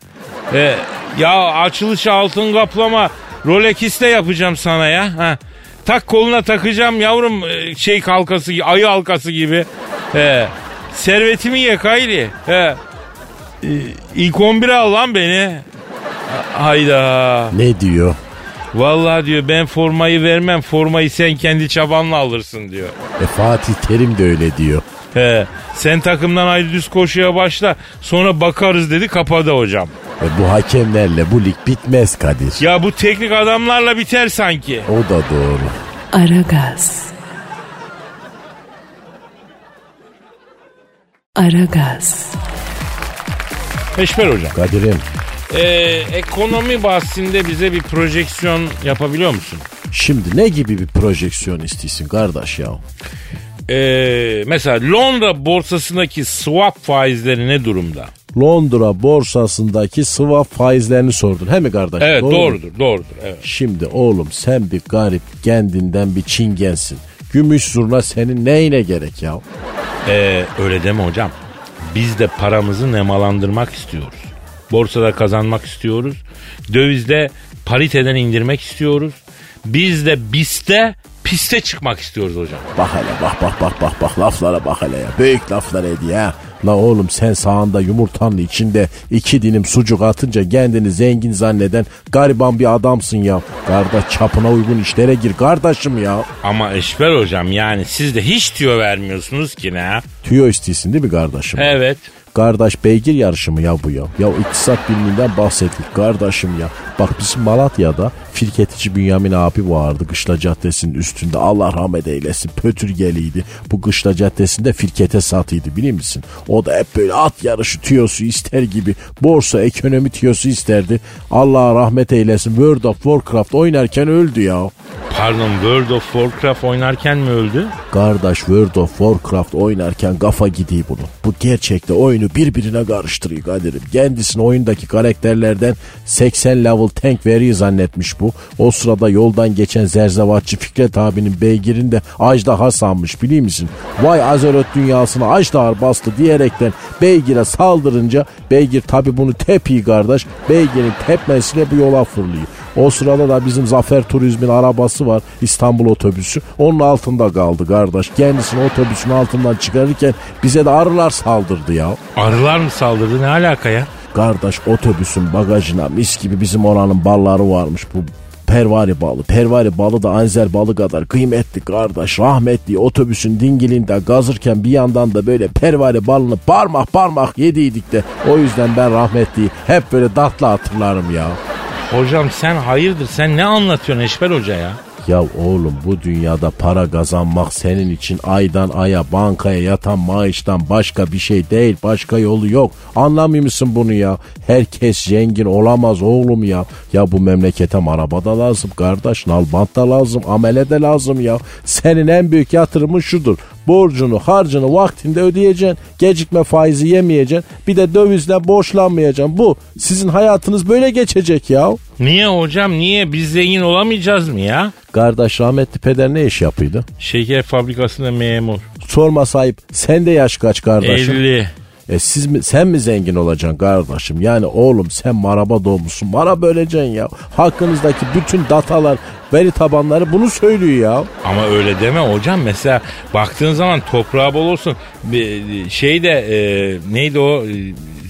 E, ya açılış altın kaplama Rolex'te yapacağım sana ya. Ha? Tak koluna takacağım yavrum e, şey halkası ayı halkası gibi. He. Servetimi ye Kayri. He. E, ilk 11'e al lan beni. Ha- Hayda. Ne diyor? Vallahi diyor ben formayı vermem formayı sen kendi çabanla alırsın diyor. E Fatih Terim de öyle diyor. He, sen takımdan ayrı düz koşuya başla sonra bakarız dedi kapadı hocam. E bu hakemlerle bu lig bitmez Kadir. Ya bu teknik adamlarla biter sanki. O da doğru. Aragaz. Aragaz. Eşber hocam. Kadir'im Ee, ekonomi bahsinde bize bir projeksiyon yapabiliyor musun? şimdi ne gibi bir projeksiyon istiyorsun kardeş ya? Ee, mesela Londra borsasındaki swap faizleri ne durumda? Londra borsasındaki swap faizlerini sordun he mi kardeş? Evet Doğru mu? doğrudur doğrudur. Evet. Şimdi oğlum sen bir garip kendinden bir çingensin. Gümüş zurna senin neyine gerek ya? Ee, öyle deme hocam. Biz de paramızı nemalandırmak istiyoruz. Borsada kazanmak istiyoruz. Dövizde pariteden indirmek istiyoruz. Biz de BIST'te piste çıkmak istiyoruz hocam. Bak hele bak bak bak bak bak laflara bak hele ya. Büyük laflar ediyor ha. La oğlum sen sağında yumurtanın içinde iki dilim sucuk atınca kendini zengin zanneden gariban bir adamsın ya. Kardeş çapına uygun işlere gir kardeşim ya. Ama Eşber hocam yani siz de hiç tüyo vermiyorsunuz ki ne? Tüyo istiyorsun değil mi kardeşim? Evet. Kardeş beygir yarışı mı ya bu ya? Ya iktisat biliminden bahsettik kardeşim ya. Bak bizim Malatya'da firketici Bünyamin abi vardı Kışla Caddesi'nin üstünde. Allah rahmet eylesin pötürgeliydi. Bu Kışla Caddesi'nde firkete satıydı biliyor musun? O da hep böyle at yarışı tüyosu ister gibi. Borsa ekonomi tüyosu isterdi. Allah rahmet eylesin World of Warcraft oynarken öldü ya. Pardon World of Warcraft oynarken mi öldü? Kardeş World of Warcraft oynarken kafa gidiyor bunu. Bu gerçekte oyunu birbirine karıştırıyor Kadir'im. Kendisini oyundaki karakterlerden 80 level tank veriyor zannetmiş bu. O sırada yoldan geçen zerzevatçı Fikret abinin beygirini de ajdaha sanmış biliyor musun? Vay Azeroth dünyasına ajdahar bastı diyerekten beygire saldırınca beygir tabi bunu tepiyor kardeş. Beygirin tepmesiyle bu yola fırlıyor. O sırada da bizim Zafer Turizm'in arabası var İstanbul otobüsü. Onun altında kaldı kardeş. Kendisini otobüsün altından çıkarırken bize de arılar saldırdı ya. Arılar mı saldırdı ne alaka ya? Kardeş otobüsün bagajına mis gibi bizim oranın balları varmış bu pervari balı. Pervari balı da anzer balı kadar kıymetli kardeş. Rahmetli otobüsün dingilinde gazırken bir yandan da böyle pervari balını parmak parmak yediydik de. O yüzden ben rahmetliyi hep böyle tatlı hatırlarım ya. Hocam sen hayırdır sen ne anlatıyorsun Eşber Hoca ya? Ya oğlum bu dünyada para kazanmak senin için aydan aya bankaya yatan maaştan başka bir şey değil. Başka yolu yok. Anlamıyor musun bunu ya? Herkes zengin olamaz oğlum ya. Ya bu memlekete araba da lazım kardeş. Nalbant da lazım. Amele de lazım ya. Senin en büyük yatırımın şudur. Borcunu harcını vaktinde ödeyeceksin. Gecikme faizi yemeyeceksin. Bir de dövizle borçlanmayacaksın. Bu sizin hayatınız böyle geçecek ya. Niye hocam niye biz zengin olamayacağız mı ya? Kardeş rahmetli peder ne iş yapıyordu? Şeker fabrikasında memur. Sorma sahip. Sen de yaş kaç kardeşim? 50. E siz mi, sen mi zengin olacaksın kardeşim? Yani oğlum sen maraba doğmuşsun. Bana böleceksin ya. Hakkınızdaki bütün datalar, veri tabanları bunu söylüyor ya. Ama öyle deme hocam. Mesela baktığın zaman toprağı bol olsun. Şey de e, neydi o E,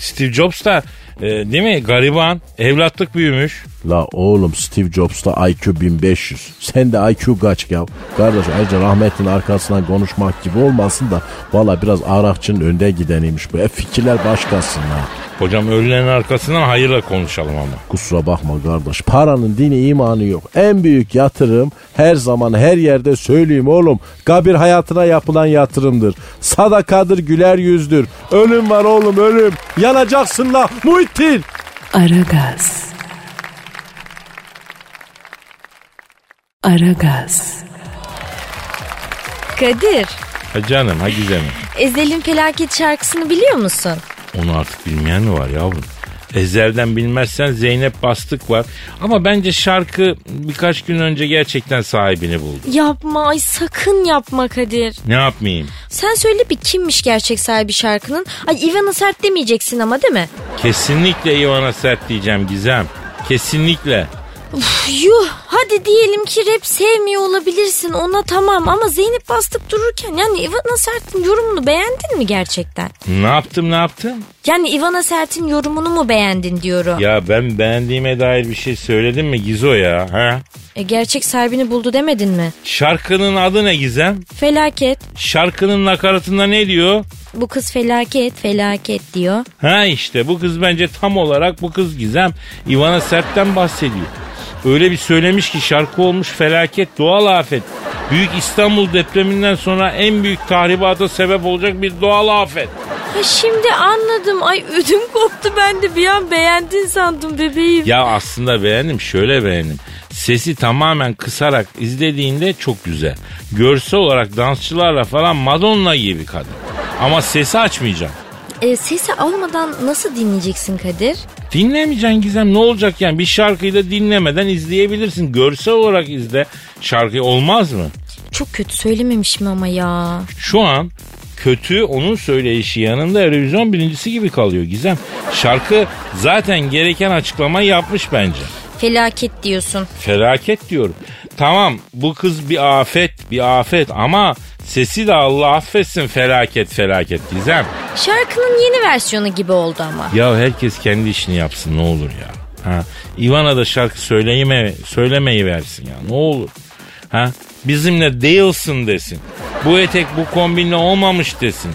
Steve Jobs da e, değil mi gariban evlatlık büyümüş. La oğlum Steve Jobs'ta IQ 1500. Sen de IQ kaç ya? Kardeş ayrıca rahmetin arkasından konuşmak gibi olmasın da valla biraz Arakçı'nın önde gideniymiş bu. E fikirler başkasın ha. Hocam ölülerin arkasından hayırla konuşalım ama. Kusura bakma kardeş. Paranın dini imanı yok. En büyük yatırım her zaman her yerde söyleyeyim oğlum. Kabir hayatına yapılan yatırımdır. Sadakadır güler yüzdür. Ölüm var oğlum ölüm. Yanacaksın la Muhittin. Aragaz. Aragaz. Kadir, Ha canım ha güzelim. Ezel'in felaket şarkısını biliyor musun? Onu artık bilmeyen mi var yavrum? Ezelden bilmezsen Zeynep Bastık var. Ama bence şarkı birkaç gün önce gerçekten sahibini buldu. Yapma ay sakın yapma Kadir. Ne yapmayayım? Sen söyle bir kimmiş gerçek sahibi şarkının? Ay Ivana Sert demeyeceksin ama değil mi? Kesinlikle Ivana Sert diyeceğim Gizem. Kesinlikle. Üf, Yuh hadi diyelim ki rap sevmiyor olabilirsin ona tamam ama Zeynep Bastık dururken yani Ivana Sert'in yorumunu beğendin mi gerçekten? Ne yaptım ne yaptım? Yani Ivana Sert'in yorumunu mu beğendin diyorum. Ya ben beğendiğime dair bir şey söyledim mi Gizo ya? Ha? E, gerçek sahibini buldu demedin mi? Şarkının adı ne Gizem? Felaket. Şarkının nakaratında ne diyor? Bu kız felaket felaket diyor. Ha işte bu kız bence tam olarak bu kız Gizem Ivana Sert'ten bahsediyor. Öyle bir söylemiş ki şarkı olmuş felaket doğal afet. Büyük İstanbul depreminden sonra en büyük tahribata sebep olacak bir doğal afet. Ha şimdi anladım. Ay ödüm koptu ben de bir an beğendin sandım bebeğim. Ya aslında beğendim şöyle beğendim. Sesi tamamen kısarak izlediğinde çok güzel. Görsel olarak dansçılarla falan Madonna gibi kadın. Ama sesi açmayacağım. E, sesi almadan nasıl dinleyeceksin Kadir? Dinlemeyeceksin Gizem ne olacak yani bir şarkıyı da dinlemeden izleyebilirsin. Görsel olarak izle şarkıyı olmaz mı? Çok kötü söylememişim ama ya. Şu an kötü onun söyleyişi yanında Eurovision birincisi gibi kalıyor Gizem. Şarkı zaten gereken açıklamayı yapmış bence. Felaket diyorsun. Felaket diyorum. Tamam bu kız bir afet bir afet ama sesi de Allah affetsin felaket felaket Gizem. Şarkının yeni versiyonu gibi oldu ama. Ya herkes kendi işini yapsın ne olur ya. Ha, Ivana da şarkı söyleyeme, söylemeyi versin ya ne olur. Ha, bizimle değilsin desin. Bu etek bu kombinle olmamış desin.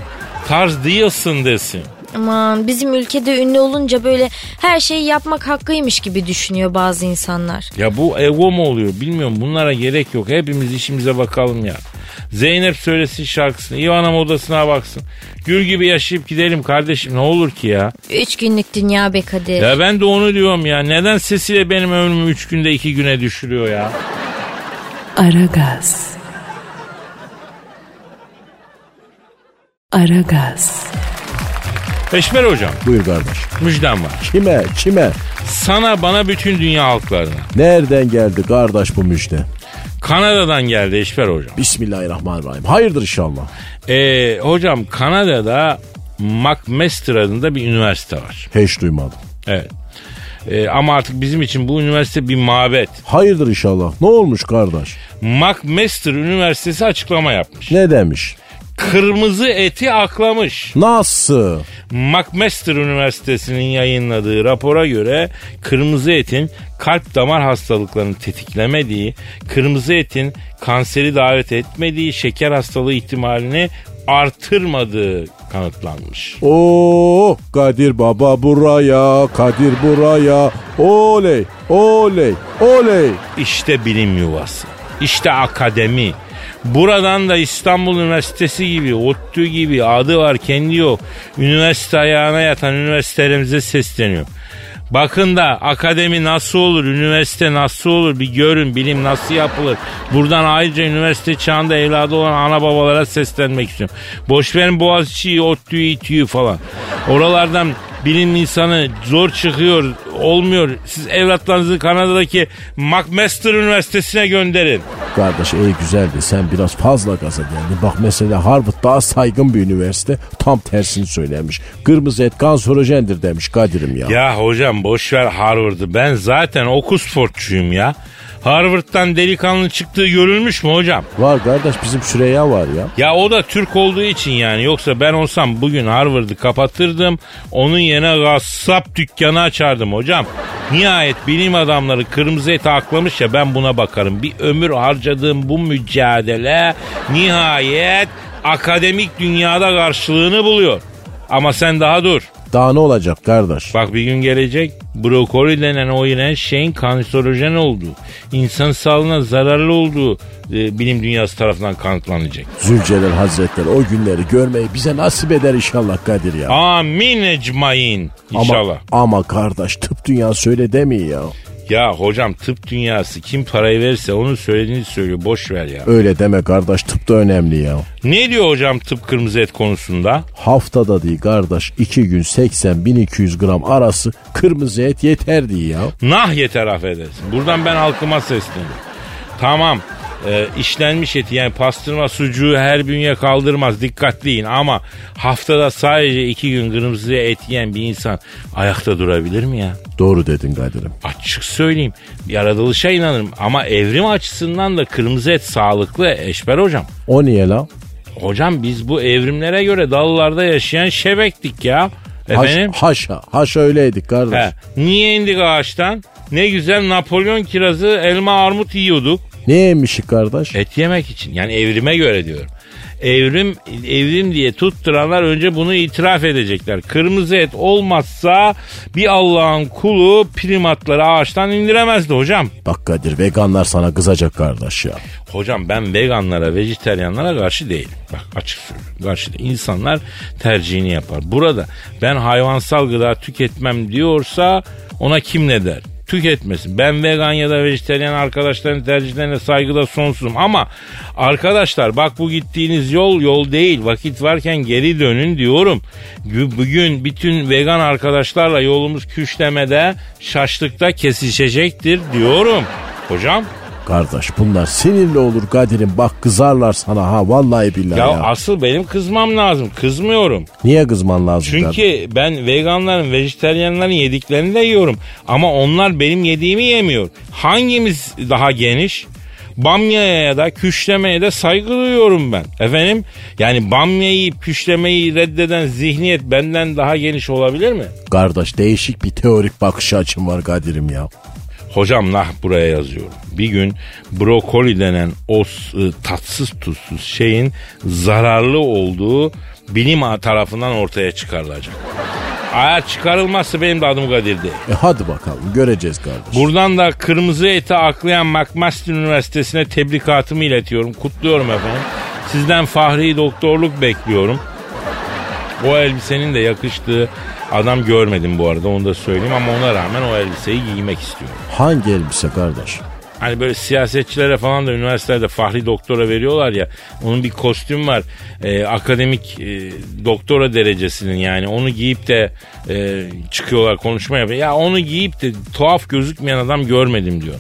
Tarz değilsin desin. Aman bizim ülkede ünlü olunca böyle her şeyi yapmak hakkıymış gibi düşünüyor bazı insanlar. Ya bu ego mu oluyor bilmiyorum bunlara gerek yok. Hepimiz işimize bakalım ya. Zeynep söylesin şarkısını. Ivana modasına baksın. Gül gibi yaşayıp gidelim kardeşim ne olur ki ya. Üç günlük dünya be Kadir. Ya ben de onu diyorum ya. Neden sesiyle benim ömrümü üç günde iki güne düşürüyor ya? Aragaz. Aragaz. Eşmer hocam Buyur kardeş. müjdem var. Kime kime? Sana bana bütün dünya halklarına. Nereden geldi kardeş bu müjde? Kanada'dan geldi Eşmer hocam. Bismillahirrahmanirrahim. Hayırdır inşallah. Ee, hocam Kanada'da McMaster adında bir üniversite var. Hiç duymadım. Evet. Ee, ama artık bizim için bu üniversite bir mabet. Hayırdır inşallah. Ne olmuş kardeş? McMaster Üniversitesi açıklama yapmış. Ne demiş? Kırmızı eti aklamış. Nasıl? McMaster Üniversitesi'nin yayınladığı rapora göre kırmızı etin kalp damar hastalıklarını tetiklemediği, kırmızı etin kanseri davet etmediği, şeker hastalığı ihtimalini artırmadığı kanıtlanmış. Oo Kadir Baba buraya, Kadir buraya. Oley, oley, oley. İşte bilim yuvası. İşte akademi. Buradan da İstanbul Üniversitesi gibi, ODTÜ gibi adı var kendi yok. Üniversite ayağına yatan üniversitelerimize sesleniyor. Bakın da akademi nasıl olur, üniversite nasıl olur bir görün, bilim nasıl yapılır. Buradan ayrıca üniversite çağında evladı olan ana babalara seslenmek istiyorum. Boş verin Boğaziçi'yi, ODTÜ'yü, İTÜ'yü falan. Oralardan bilim insanı zor çıkıyor, olmuyor. Siz evlatlarınızı Kanada'daki McMaster Üniversitesi'ne gönderin. Kardeş ey güzeldi sen biraz fazla gaza geldin. Bak mesela Harvard daha saygın bir üniversite tam tersini söylemiş. Kırmızı et kanserojendir demiş Kadir'im ya. Ya hocam boş ver Harvard'ı. Ben zaten Oxford'çuyum ya. Harvard'dan delikanlı çıktığı görülmüş mü hocam? Var kardeş bizim Süreyya var ya. Ya o da Türk olduğu için yani. Yoksa ben olsam bugün Harvard'ı kapatırdım. Onun yerine gassap dükkanı açardım hocam. Nihayet bilim adamları kırmızı eti aklamış ya ben buna bakarım. Bir ömür harcadığım bu mücadele nihayet akademik dünyada karşılığını buluyor. Ama sen daha dur. Daha ne olacak kardeş? Bak bir gün gelecek brokoli denen o iğrenç şeyin kanserojen olduğu, insan sağlığına zararlı olduğu e, bilim dünyası tarafından kanıtlanacak. Zülcelal Hazretleri o günleri görmeyi bize nasip eder inşallah Kadir ya. Amin ecmain inşallah. Ama, ama kardeş tıp dünyası öyle demiyor ya. Ya hocam tıp dünyası kim parayı verirse onun söylediğini söylüyor boş ver ya. Öyle deme kardeş tıp da önemli ya. Ne diyor hocam tıp kırmızı et konusunda? Haftada değil kardeş 2 gün 80-1200 gram arası kırmızı et yeter diye ya. Nah yeter affedersin. Buradan ben halkıma sesleniyorum. Tamam e, işlenmiş eti yani pastırma sucuğu her bünye kaldırmaz dikkatliyin ama haftada sadece iki gün kırmızı et yiyen bir insan ayakta durabilir mi ya? Doğru dedin Kadir'im. Açık söyleyeyim yaratılışa inanırım ama evrim açısından da kırmızı et sağlıklı eşber hocam. O niye la? Hocam biz bu evrimlere göre dallarda yaşayan şebektik ya. Haş- Efendim? haşa, haşa öyleydik kardeş. He. Niye indik ağaçtan? Ne güzel Napolyon kirazı elma armut yiyorduk. Ne yemişik kardeş? Et yemek için yani evrime göre diyorum. Evrim evrim diye tutturanlar önce bunu itiraf edecekler. Kırmızı et olmazsa bir Allah'ın kulu primatları ağaçtan indiremezdi hocam. Bak Kadir veganlar sana kızacak kardeş ya. Hocam ben veganlara, vejeteryanlara karşı değilim. Bak açık söylüyorum. Karşı değil. İnsanlar tercihini yapar. Burada ben hayvansal gıda tüketmem diyorsa ona kim ne der? Tüketmesin. Ben vegan ya da vejeteryan arkadaşların tercihlerine saygıda sonsuzum. Ama arkadaşlar bak bu gittiğiniz yol yol değil. Vakit varken geri dönün diyorum. Gü- Bugün bütün vegan arkadaşlarla yolumuz küşlemede, şaşlıkta kesişecektir diyorum. Hocam Kardeş bunlar sinirli olur Kadir'im bak kızarlar sana ha vallahi billahi Ya, ya. asıl benim kızmam lazım. Kızmıyorum. Niye kızman lazım kardeş? Çünkü ben veganların, vejeteryanların yediklerini de yiyorum. Ama onlar benim yediğimi yemiyor. Hangimiz daha geniş? Bamya'ya ya da küşlemeye de saygı duyuyorum ben. Efendim yani bamyayı küşlemeyi reddeden zihniyet benden daha geniş olabilir mi? Kardeş değişik bir teorik bakış açım var Kadir'im ya. Hocam nah buraya yazıyorum. Bir gün brokoli denen o ı, tatsız tuzsuz şeyin zararlı olduğu bilim tarafından ortaya çıkarılacak. Eğer çıkarılmazsa benim de adım Kadir değil. E hadi bakalım göreceğiz kardeş. Buradan da kırmızı eti aklayan McMaster Üniversitesi'ne tebrikatımı iletiyorum. Kutluyorum efendim. Sizden fahri doktorluk bekliyorum. O elbisenin de yakıştığı adam görmedim bu arada onu da söyleyeyim ama ona rağmen o elbiseyi giymek istiyorum. Hangi elbise kardeş? Hani böyle siyasetçilere falan da üniversitelerde fahri doktora veriyorlar ya. Onun bir kostüm var. Ee, akademik e, doktora derecesinin yani. Onu giyip de e, çıkıyorlar konuşma yapıyor. Ya onu giyip de tuhaf gözükmeyen adam görmedim diyor.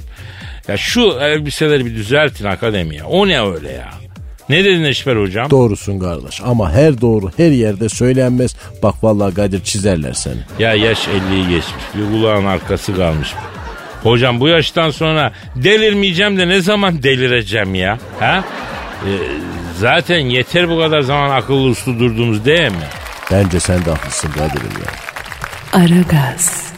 Ya şu elbiseleri bir düzeltin akademi ya. O ne öyle ya? Ne dedin Eşber hocam? Doğrusun kardeş ama her doğru her yerde söylenmez. Bak vallahi Kadir çizerler seni. Ya yaş 50'yi geçmiş. Bir kulağın arkası kalmış. Hocam bu yaştan sonra delirmeyeceğim de ne zaman delireceğim ya? Ha? Ee, zaten yeter bu kadar zaman akıllı uslu durduğumuz değil mi? Bence sen de haklısın Kadir'im ya. Aragaz.